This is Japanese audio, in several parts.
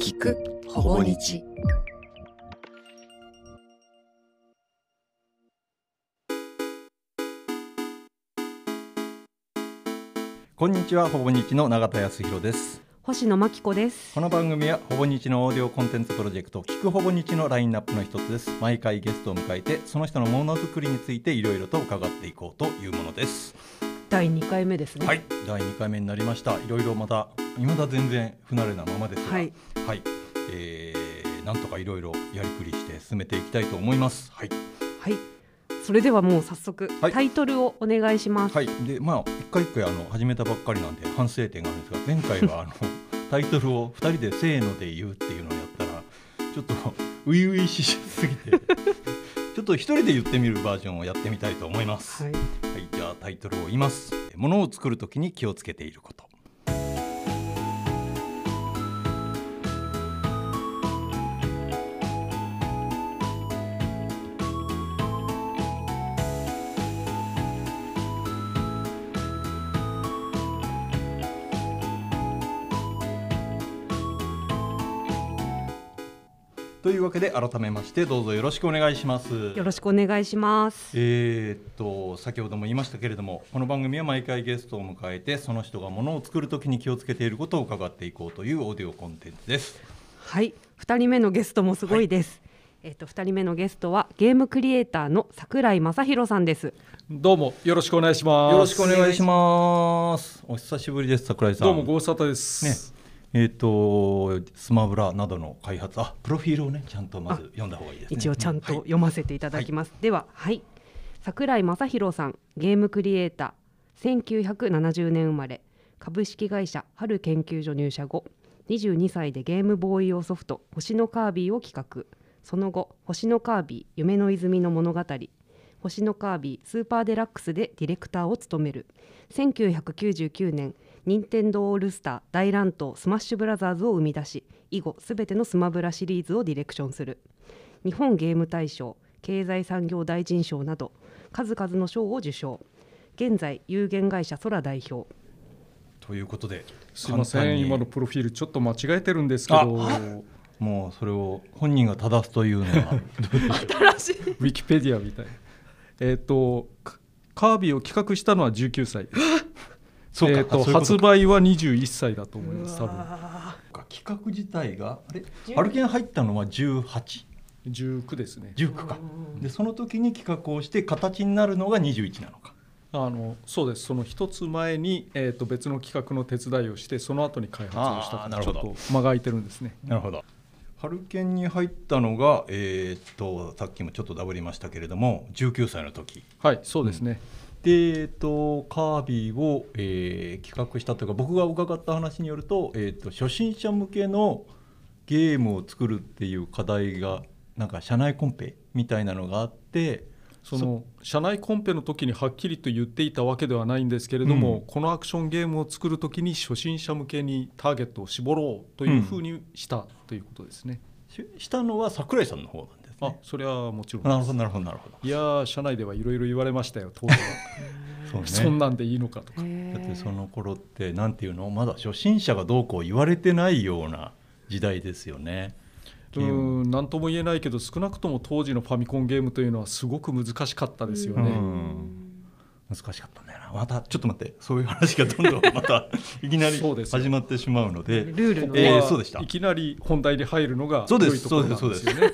聞く。ほぼ日。こんにちは。ほぼ日の永田康弘です。星野真紀子です。この番組はほぼ日のオーディオコンテンツプロジェクト聞くほぼ日のラインナップの一つです。毎回ゲストを迎えてその人のものづくりについていろいろと伺っていこうというものです。第2回目ですね。はい。第2回目になりました。いろいろまた未だ全然不慣れなままですがはい、はい。えー、なんとかいろいろやりくりして進めていきたいと思います。はい。はい。それではもう早速、はい。タイトルをお願いします、はい、でまあ一回一回あの始めたばっかりなんで反省点があるんですが前回はあの タイトルを2人でせーので言うっていうのをやったらちょっと初々しすぎて ちょっと一人で言ってみるバージョンをやってみたいと思います。はい。はい、じゃあタイトルを言います。ものを作るときに気をつけていること。わけで改めましてどうぞよろしくお願いします。よろしくお願いしますえーっと先ほども言いましたけれどもこの番組は毎回ゲストを迎えてその人がものを作るときに気をつけていることを伺っていこうというオーディオコンテンツです。はい二人目のゲストもすごいです、えっ、と二人目のゲストはゲームクリエイターの桜井正弘さんですどうもよろしくお願いします。よろしくお願いします。お久しぶりです桜井さん。どうもご無沙汰です。ねえーっとスマブラなどの開発。あプロフィールをねちゃんとまず読んだ方がいいですね。一応ちゃんとはい。読ませていただきます、でははい。桜井政博さんゲームクリエイター。1970年生まれ。株式会社ハル研究所入社後。22歳でゲームボーイ用ソフト「星のカービィ」を企画。その後「星のカービィ夢の泉の物語」「星のカービィスーパーデラックス」でディレクターを務める。1999年任天堂オールスター大乱闘スマッシュブラザーズを生み出し以後すべてのスマブラシリーズをディレクションする。日本ゲーム大賞経済産業大臣賞など数々の賞を受賞。現在有限会社空代表。ということで、すいません今のプロフィールちょっと間違えてるんですけど、もうそれを本人が正すというのは。ィキペディアみたい。な。えっ、とカカービィを企画したのは19歳。です。そうか、えっ、と発売は21歳だと思います多分。か企画自体があれ？アルケン入ったのは18。19ですね。19か。でその時に企画をして形になるのが21なのか。あのそうです。その一つ前に、えー、と別の企画の手伝いをしてその後に開発をしたちょっあーなるほど。と間が空いてるんですね。なるほどハルケンに入ったのがえーっとさっきもちょっとダブりましたけれども19歳の時はいそうですね。でえーっとカービィを、えー企画したというか僕が伺った話によると,、えーっと初心者向けのゲームを作るっていう課題がなんか社内コンペみたいなのがあってその社内コンペの時にはっきりと言っていたわけではないんですけれども、うんこのアクションゲームを作る時に初心者向けにターゲットを絞ろうというふうにしたということですね。ししたのは桜井さんの方なんですね。あそれはもちろんなるほどなるほどなるほど。いやー社内ではいろいろ言われましたよ当時は そうねそんなんでいいのかとかだってその頃ってなんていうの？まだ初心者がどうこう言われてないような時代ですよね。うーん。何とも言えないけど少なくとも当時のファミコンゲームというのはすごく難しかったですよね。うん。難しかったんだよな。またちょっと待って。そういう話がどんどんまたいきなり始まってしまうので。ルールのえね、ーそうでした。いきなり本題に入るのがそうです良いところなんですよね。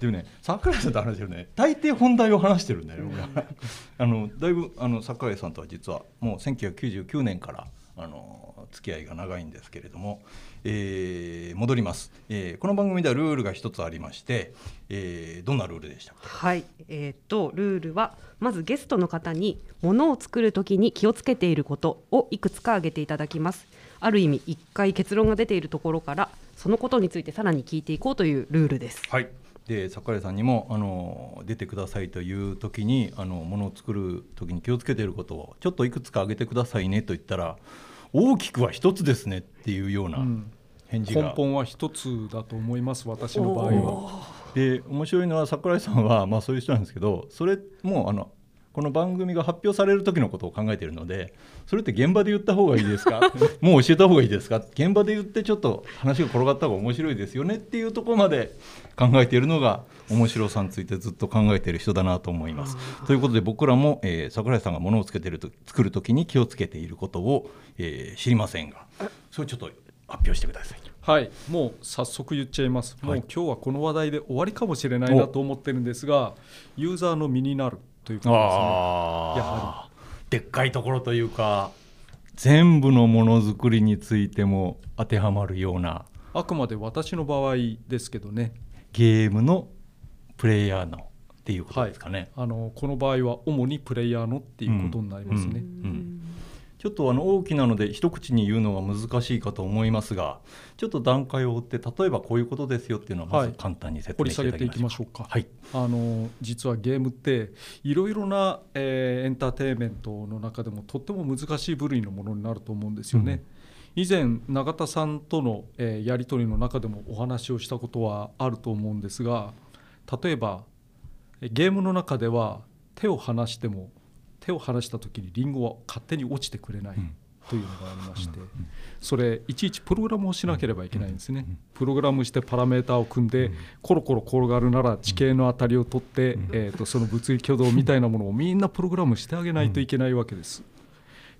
でもね桜井さんと話してるね。大抵本題を話してるんだよ、俺は。あのだいぶあの桜井さんとは実はもう1999年からあの付き合いが長いんですけれども、えー戻ります、えーこの番組ではルールが一つありまして、えーどんなルールでしたかはい、えーっとルールはまずゲストの方に物を作るときに気をつけていることをいくつか挙げていただきます。ある意味一回結論が出ているところからそのことについてさらに聞いていこうというルールです。はい。で桜井さんにもあの出てくださいという時にあのものを作る時に気をつけていることをちょっといくつか挙げてくださいねと言ったら大きくは一つですねっていうようなうん返事が、根本は一つだと思います私の場合は。で面白いのは桜井さんは、まあ、そういう人なんですけどそれもあのこの番組が発表される時のことを考えているのでそれって現場で言った方がいいですか？もう教えた方がいいですか？現場で言ってちょっと話が転がった方が面白いですよねっていうところまで考えているのが面白さについてずっと考えている人だなと思います。ということで僕らも、えー、桜井さんがものをつけてると作る時に気をつけていることを、えー知りませんが。それをちょっと発表してください。はい。もう早速言っちゃいます、はい。もう今日はこの話題で終わりかもしれないなと思ってるんですがユーザーの身になるということですね。あやはでっかいところというか。全部のものづくりについても当てはまるようなあくまで私の場合ですけどね。ゲームのプレイヤーのっていうことですかね。あのこの場合は主にプレイヤーのっていうことになりますね、うん。うんちょっとあの大きなので一口に言うのは難しいかと思いますがちょっと段階を追って例えばこういうことですよっていうのをまはい。ず簡単に説掘明していきましょう。か、はい、あの実はゲームっていろいろな、えーエンターテインメントの中でもとっても難しい部類のものになると思うんですよね。以前永田さんとの、えーやり取りの中でもお話をしたことはあると思うんですが例えばえゲームの中では手を離しても手を離した時にリンゴは勝手に落ちてくれないうん。というのがありましてそれいちいちプログラムをしなければいけないんですね。プログラムしてパラメーターを組んでコロコロ転がるなら地形の当たりを取ってえーとその物理挙動みたいなものをみんなプログラムしてあげないといけないわけです。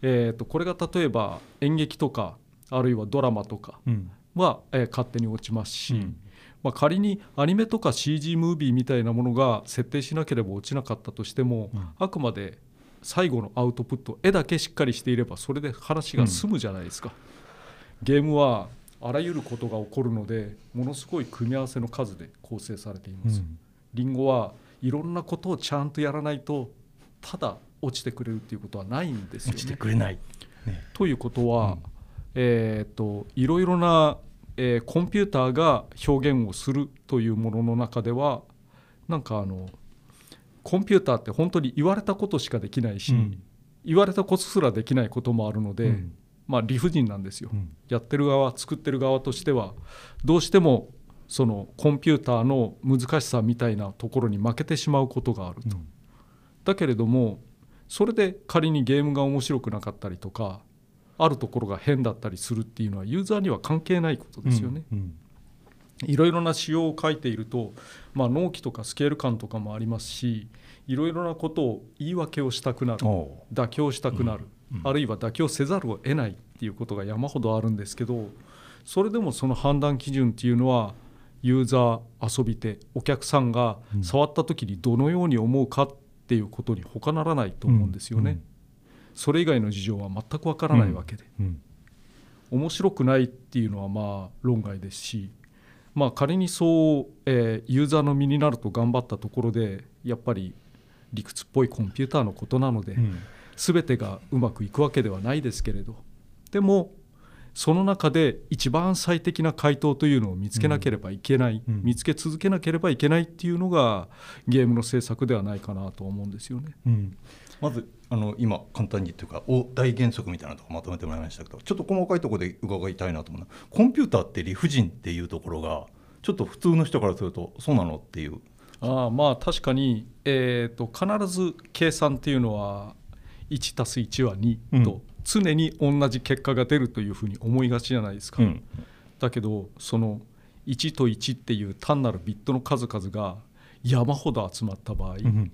えーとこれが例えば演劇とかあるいはドラマとかうん。は、えー勝手に落ちますし、うん。まあ、仮にアニメとか CG ムービーみたいなものが設定しなければ落ちなかったとしても、うん。あくまで最後のアウトプット絵だけしっかりしていればそれで話が済むじゃないですか、ゲームはあらゆることが起こるのでものすごい組み合わせの数で構成されています、リンゴはいろんなことをちゃんとやらないとただ落ちてくれるっていうことはないんですよ落ちてね。くれない、ね。ということは、うん。えー、といろいろな、えーコンピューターが表現をするというものの中ではなんかあのコンピューターって本当に言われたことしかできないし、うん言われたことすらできないこともあるので、うんまあ、理不尽なんですよ。うんやってる側作ってる側としてはどうしてもそのコンピューターの難しさみたいなところに負けてしまうことがあると。だけれどもそれで仮にゲームが面白くなかったりとかあるところが変だったりするっていうのはユーザーには関係ないことですよね。うんいろいろな仕様を書いていると、まあ、納期とかスケール感とかもありますしいろいろなことを言い訳をしたくなるお妥協したくなる、うん。うん。あるいは妥協せざるを得ないっていうことが山ほどあるんですけどそれでもその判断基準っていうのはユーザー遊び手お客さんがうん。触った時にどのように思うかっていうことに他ならないと思うんですよね。うん。それ以外の事情は全くわからないわけで、うん。面白くないっていうのはまあ論外ですし、まあ、仮にそう、えーユーザーの身になると頑張ったところでやっぱり理屈っぽいコンピューターのことなので、うん。全てがうまくいくわけではないですけれど。でもその中で一番最適な回答というのを見つけなければいけない、うん。見つけ続けなければいけないっていうのがゲームの制作ではないかなと思うんですよね。うんまずあの今簡単にというかお大原則みたいなところまとめてもらいましたけどちょっと細かいところで伺いたいなと思うコンピューターって理不尽っていうところがちょっと普通の人からするとそうなのっていう。ああまあ確かに、えー、と必ず計算っていうのは 1+1 は2うん。と常に同じ結果が出るというふうに思いがちじゃないですか。うんだけどその1と1っていう単なるビットの数々が山ほど集まった場合、うん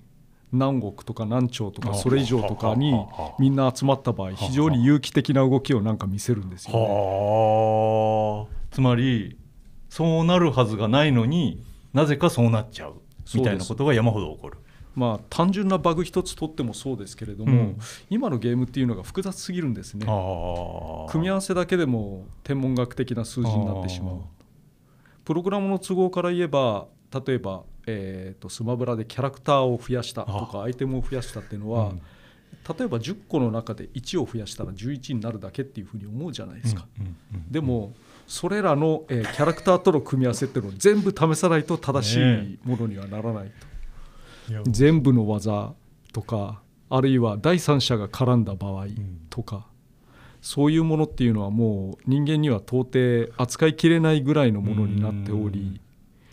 何億とか何兆とあかそれ以上とかにみんな集まった場合非常に有機的な動きをなんか見せるんですよね。はあ。つまりそうなるはずがないのになぜかそうなっちゃうみたいなことが山ほど起こる。まあ単純なバグ一つ取ってもそうですけれども、うん。今のゲームっていうのが複雑すぎるんですね。組み合わせだけでも天文学的な数字になってしまうプログラムの都合から言えば例えば、えー、とスマブラでキャラクターを増やしたとかアイテムを増やしたっていうのは、うん。例えば10個の中で1を増やしたら11になるだけっていうふうに思うじゃないですか、うんうんうんでもそれらの、えーキャラクターとの組み合わせっていうのを全部試さないと正しいものにはならないと、いや全部の技とかあるいは第三者が絡んだ場合とか、そういうものっていうのはもう人間には到底扱いきれないぐらいのものになっており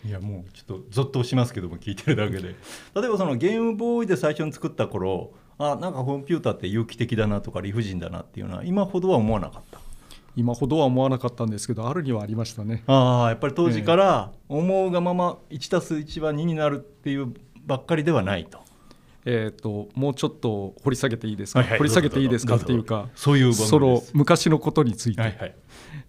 いやもうちょっとゾッとしますけども聞いてるだけで。例えばそのゲームボーイで最初に作った頃あなんかコンピューターって有機的だなとか理不尽だなっていうのは今ほどは思わなかった？今ほどは思わなかったんですけどあるにはありましたね。ああやっぱり当時から思うがまま1たす1は2になるっていうばっかりではないと。えー、ともうちょっと掘り下げていいですか、はいはい掘り下げていいですかっていうかそういう番組です。その昔のことについて、はいはい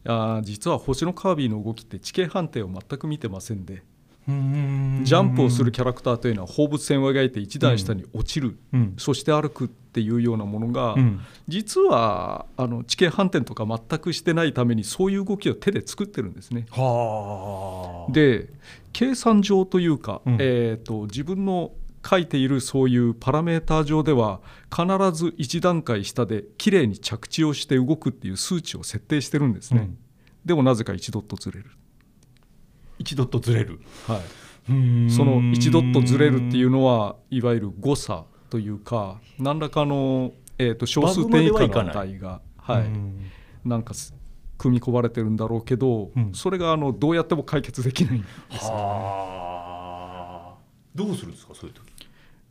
あー実は星のカービィの動きって地形判定を全く見てませんで。ジジャンプをするキャラクターというのは放物線を描いて一段下に落ちる、うん。そして歩くっていうようなものが、うん。実はあの地形反転とか全くしてないためにそういう動きを手で作ってるんですね。はあ。で計算上というか、うん。えー、と自分の書いているそういうパラメーター上では必ず1段階下できれいに着地をして動くっていう数値を設定してるんですね、うん。でもなぜか1ドットずれる、1ドットずれる。はい、その1ドットずれるっていうのはいわゆる誤差というか何らかの、えー、と小数点以下の値が、はい、なんかす組み込まれてるんだろうけど、うん。それがあのどうやっても解決できないんですよ。はあ。どうするんですかそういう時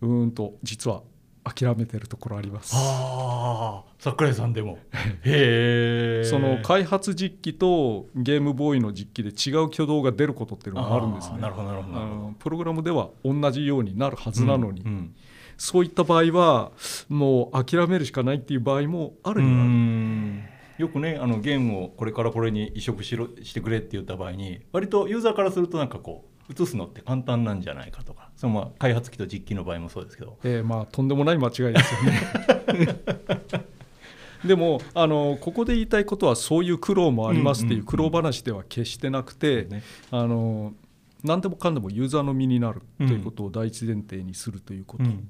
うーんと実は諦めてるところあります。はあ桜井さんでも へえその開発実機とゲームボーイの実機で違う挙動が出ることっていうのがあるんですね。なるほどなるほどプログラムでは同じようになるはずなのに、うんうんそういった場合はもう諦めるしかないっていう場合もあるうにはある。んよくねあのゲームをこれからこれに移植しろしてくれって言った場合に割とユーザーからするとなんかこう移すのって簡単なんじゃないかとか。そのまあ開発機と実機の場合もそうですけど。えーまあとんでもない間違いですよね。でもあのここで言いたいことはそういう苦労もありますっていう苦労話では決してなくて、ね。あの何でもかんでもユーザーの身になるということを第一前提にするということ、うん。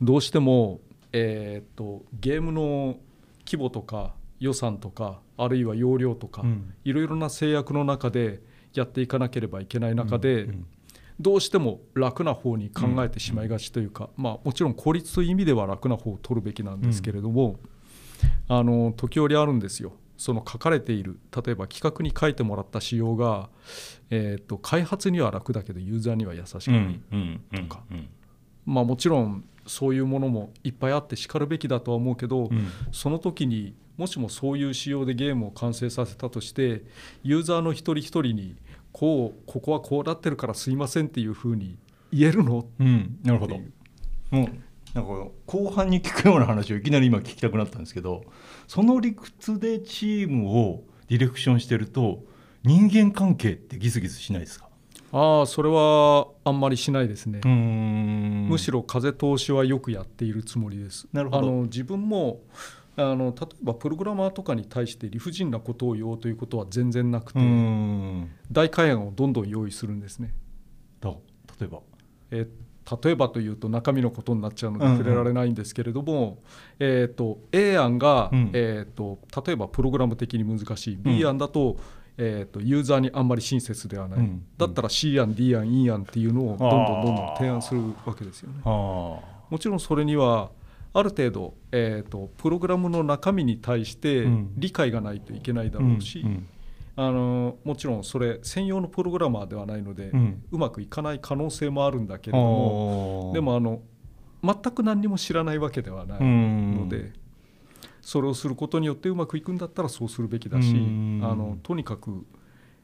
どうしても、えーっとゲームの規模とか予算とかあるいは容量とか、うん。いろいろな制約の中でやっていかなければいけない中で、うんどうしても楽な方に考えてしまいがちというか、まあ、もちろん効率という意味では楽な方を取るべきなんですけれども、あの時折あるんですよ。その書かれている例えば企画に書いてもらった仕様が、えー、と開発には楽だけどユーザーには優しくない、とか。うんまあ、もちろんそういうものもいっぱいあってしかるべきだとは思うけど、うん。その時にもしもそういう仕様でゲームを完成させたとしてユーザーの一人一人にこうここはこうなってるからすいませんっていうふうに言えるの？うん、なるほど。う。もうなんか後半に聞くような話をいきなり今聞きたくなったんですけどその理屈でチームをディレクションしてると人間関係ってギスギスしないですか？ああそれはあんまりしないですね、ん。むしろ風通しはよくやっているつもりです。なるほど。あの自分もあの例えばプログラマーとかに対して理不尽なことを言おうということは全然なくて、うん。大会案をどんどん用意するんですね。だ例えば？えー例えばというと中身のことになっちゃうのでうんうん。触れられないんですけれども、えー、と A 案が、うん。えー、と例えばプログラム的に難しい、ん。B 案だと,、えー、とユーザーにあんまり親切ではない、うん。だったら C 案 D 案 E 案っていうのをどんどんどんどん提案するわけですよね。あもちろんそれにはある程度、えー、とプログラムの中身に対してうん。理解がないといけないだあろうし、うん。あのもちろんそれ専用のプログラマーではないので、ううんまくいかない可能性もあるんだけれども、でもあの全く何にも知らないわけではないうん。ので、それをすることによってうまくいくんだったらそうするべきだし、うん。あのとにかく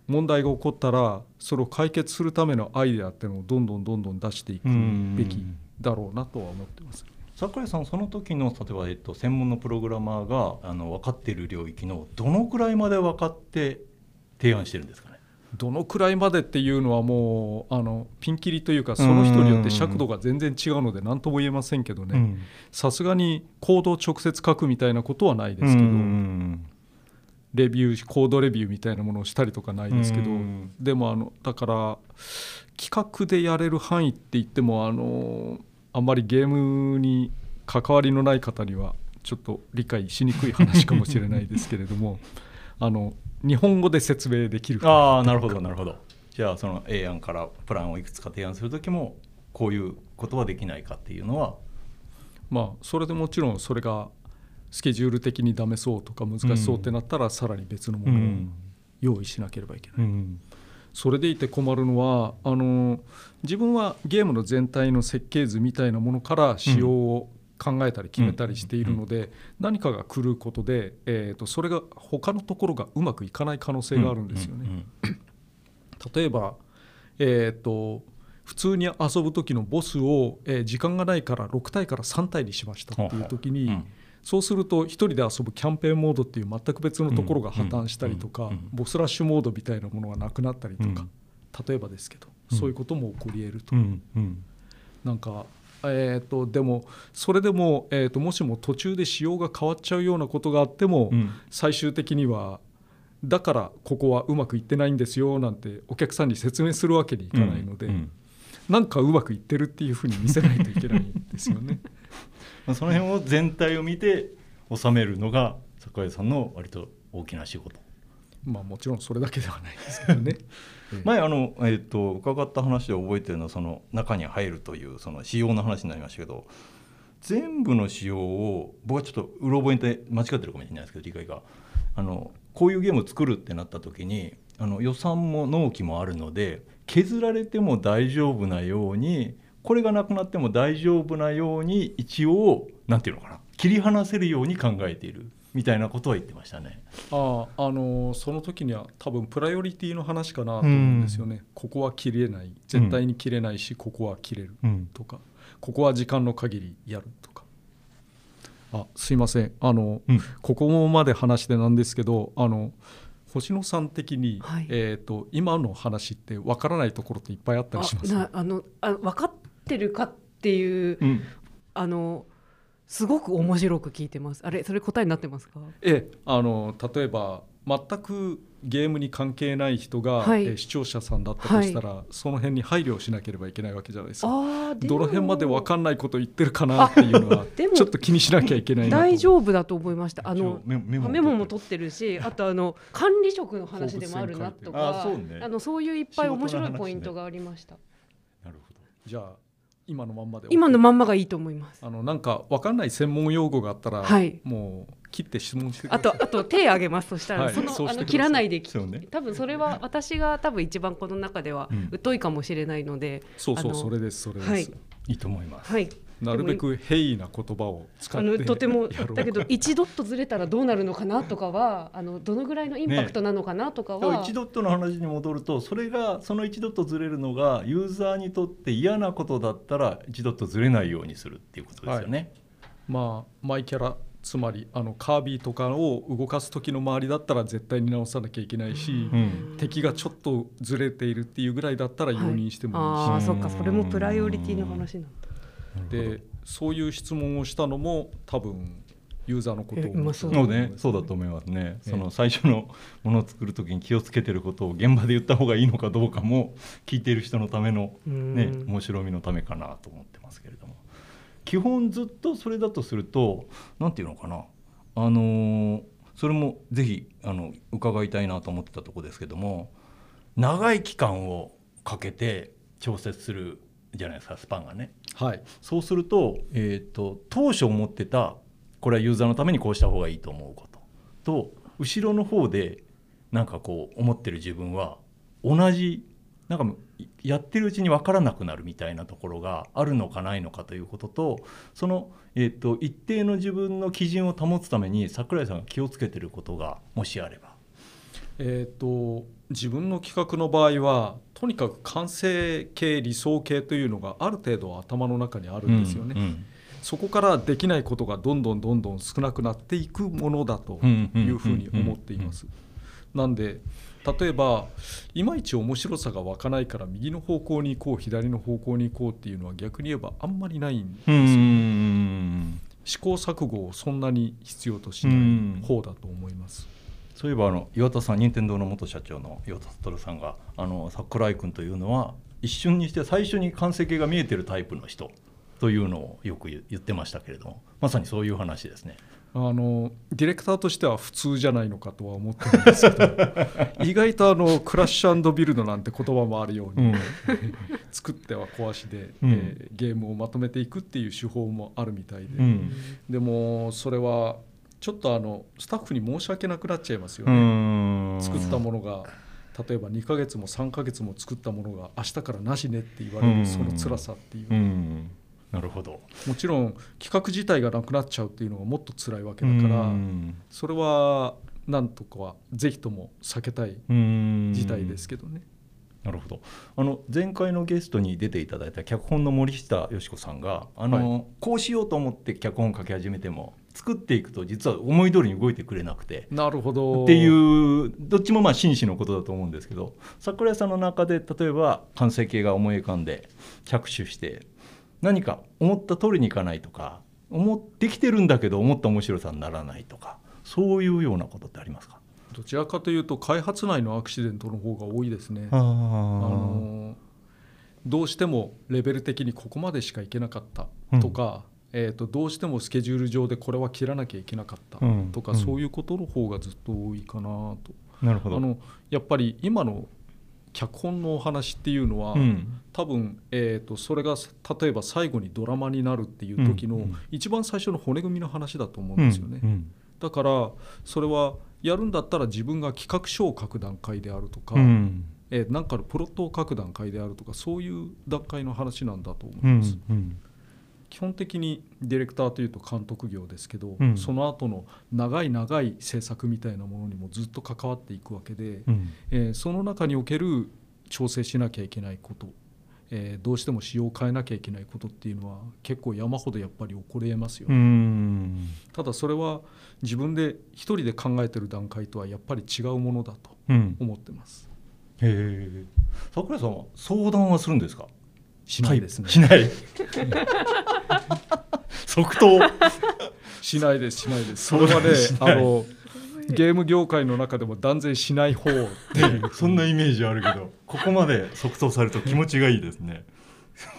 問題が起こったらそれを解決するためのアイデアっていうのをどんどんどんどん出していくべきだろうなとは思ってます。桜井さんその時の例えば、えっと、専門のプログラマーがあの分かっている領域のどのくらいまで分かって提案してるんですかね？どのくらいまでっていうのはもうあのピンキリというかその人によって尺度が全然違うので何とも言えませんけどね。さすがにコードを直接書くみたいなことはないですけど、うんレビューコードレビューみたいなものをしたりとかないですけど、うん。でもあのだから企画でやれる範囲って言ってもあのあんまりゲームに関わりのない方にはちょっと理解しにくい話かもしれないですけれども あの日本語で説明できるああなるほどなるほど。じゃあその A 案からプランをいくつか提案する時もこういうことはできないかっていうのは？まあそれでもちろんそれがスケジュール的にダメそうとか難しそうってなったらさらに別のものを用意しなければいけない。それでいて困るのはあの自分はゲームの全体の設計図みたいなものから仕様を考えたり決めたりしているので、何かが来ることで、えー、とそれが他のところがうまくいかない可能性があるんですよね。例えば、えー、と普通に遊ぶ時のボスを、えー時間がないから6体から3体にしましたっていう時に、うんそうすると1人で遊ぶキャンペーンモードっていう全く別のところが破綻したりとか、うんうんうんボスラッシュモードみたいなものがなくなったりとか、例えばですけど、うんそういうことも起こり得ると、うんうんなんか、えー、とでもそれでも、えー、ともしも途中で仕様が変わっちゃうようなことがあっても、うん。最終的にはだからここはうまくいってないんですよなんてお客さんに説明するわけにいかないので、うんなんかうまくいってるっていうふうに見せないといけないんですよね。まあその辺を全体を見て収めるのが坂井さんの割と大きな仕事。まあもちろんそれだけではないですけどね。ええ前あの、えー、と伺った話で覚えてるのはその中に入るというその仕様の話になりましたけど全部の仕様を僕はちょっとうろ覚えで間違ってるかもしれないですけど理解があのこういうゲームを作るってなった時にあの予算も納期もあるので削られても大丈夫なようにこれがなくなっても大丈夫なように一応なんていうのかな切り離せるように考えているみたいなことは言ってましたね。あああのその時には多分プライオリティの話かなと思うんですよね。ここは切れない。絶対に切れないし、ここは切れるうん。とか。ここは時間の限りやるとか。あすいません。あの、うん。ここまで話してなんですけどあの星野さん的に、はい。えー、と今の話ってわからないところっていっぱいあったりします？あなあのあ分かってるかっていう、うん。あのすごく面白く聞いてます。あれそれ答えになってますか？ええあの例えば全くゲームに関係ない人が、はい。えー視聴者さんだったとしたら、その辺に配慮しなければいけないわけじゃないですか。ああどの辺まで分かんないこと言ってるかなっていうのはでも。ちょっと気にしなきゃいけない大丈夫だと思いました。あのメメモメモも取ってるし、あとあの管理職の話でもあるなとか、あそうね。あのそういういっぱい面白いポイントがありました。なるほど。じゃあ今のまんまで OK 今のまんまがいいと思います。あのなんか分かんない専門用語があったら、はい。もう切って質問してくだあさい。とあと手挙げます。としたら、はい。そのあの切らないでそうね。多分それは私が多分一番この中ではうん。疎いかもしれないので、そうそうあのそれですそれです、はい。いいと思います。はい。なるべく平易な言葉を使あってのとてもだけど1ドットずれたらどうなるのかなとかはあのどのぐらいのインパクトなのかなとかは、1ドットの話に戻るとそれがその1ドットずれるのがユーザーにとって嫌なことだったら1ドットずれないようにするっていうことですよね。まあマイキャラつまりあのカービィとかを動かす時の周りだったら絶対に直さなきゃいけないし、うん。敵がちょっとずれているっていうぐらいだったら容認してもいいし、ああうんそっかそれもプライオリティの話なんだ。でそういう質問をしたのも多分ユーザーのことをそうそうね、そうだと思いますね。ええその最初のものを作る時に気をつけてることを現場で言った方がいいのかどうかも聞いている人のためのねうん。面白みのためかなと思ってますけれども。基本ずっとそれだとすると何て言うのかな。あのーそれもぜひあの伺いたいなと思ってたところですけども長い期間をかけて調節するじゃないですかスパンがね。はいそうすると,、えー、と当初思ってたこれはユーザーのためにこうした方がいいと思うことと後ろの方でなんかこう思ってる自分は同じなんかやってるうちに分からなくなるみたいなところがあるのかないのかということとその、えー、と一定の自分の基準を保つために櫻井さんが気をつけてることがもしあれば。えー、と自分の企画の場合はとにかく完成形理想形というのがある程度頭の中にあるんですよね、うんそこからできないことがどんどんどんどん少なくなっていくものだとうんいうふうに思っています。なんで例えばいまいち面白さが湧かないから右の方向に行こう左の方向に行こうっていうのは逆に言えばあんまりないんですうよ、ん。試行錯誤をそんなに必要としない方だと思います。そういえばあの岩田さん任天堂の元社長の岩田悟さんがあの桜井君というのは一瞬にして最初に完成形が見えてるタイプの人というのをよく言言ってましたけれどもまさにそういう話ですね。あのディレクターとしては普通じゃないのかとは思ってるんですけど 意外とあのクラッシュビルドなんて言葉もあるように、作っては壊しで、うん。えーゲームをまとめていくっていう手法もあるみたいで、うん。でもそれはちょっとあのスタッフに申し訳なくなっちゃいますようね。ん。作ったものが例えば2ヶ月も3ヶ月も作ったものが明日からなしねって言われうん。るその辛さっていう、うん。なるほど。もちろん企画自体がなくなっちゃうっていうのがもっと辛いわけだからうん。それはなんとかはぜひとも避けたいうん。事態ですけどね。なるほど。あの前回のゲストに出ていただいた脚本の森下よし子さんがあの、はこうしようと思って脚本を書き始めても作っていくと実は思い通りに動いてくれなくて。なるほど。っていうどっちもまあ真摯のことだと思うんですけど桜井さんの中で例えば完成形が思い浮かんで着手して何か思った通りにいかないとか思ってきてるんだけど思った面白さにならないとかそういうようなことってありますか？どちらかというと開発内のアクシデントの方が多いですね。ああのどうしてもレベル的にここまでしかいけなかったとか、えー、とどうしてもスケジュール上でこれは切らなきゃいけなかったうん。とか、うん。そういうことの方がずっと多いかなと。なるほど。あのやっぱり今の脚本のお話っていうのは、うん。多分、えー、とそれが例えば最後にドラマになるっていう時のうん。うん。一番最初の骨組みの話だと思うんですよね。うん。だからそれはやるんだったら自分が企画書を書く段階であるとか、うん。えーなんかのプロットを書く段階であるとかそういう段階の話なんだと思うんいます。うん基本的にディレクターというと監督業ですけど、うん。その後の長い長い制作みたいなものにもずっと関わっていくわけで、うん。えーその中における調整しなきゃいけないこと、えーどうしても仕様を変えなきゃいけないことっていうのは結構山ほどやっぱり起こりえますようね、ん。ただそれは自分で一人で考えてる段階とはやっぱり違うものだとうん。思ってます。へえ桜井さんは相談はするんですか？しないですね、しない。即答。しないですしないです。それはねあのゲーム業界の中でも断然しない方っていう。そんなイメージあるけどここまで即答されると気持ちがいいですね。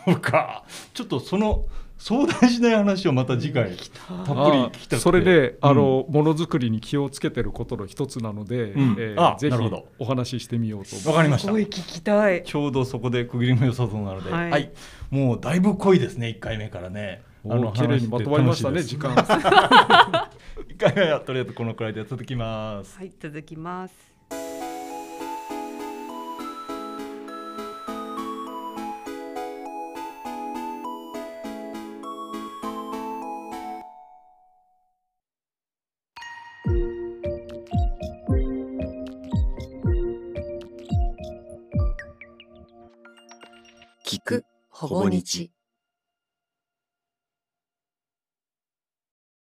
そうか。ちょっとその相談しない話をまた次回たっぷり聞きたくて。あそれであうん。の、ものづくりに気をつけてることの一つなので、うん。えーあぜひなるほど。お話ししてみようと思います。わかりました。すごい聞きたい。ちょうどそこで区切りも良さそうなので、は、はい。いもうだいぶ濃いですね、1回目からね。おー綺麗にまとまりましたね時間。1回目はとりあえずこのくらいで続きます。はい、続きます。聞くほぼ日。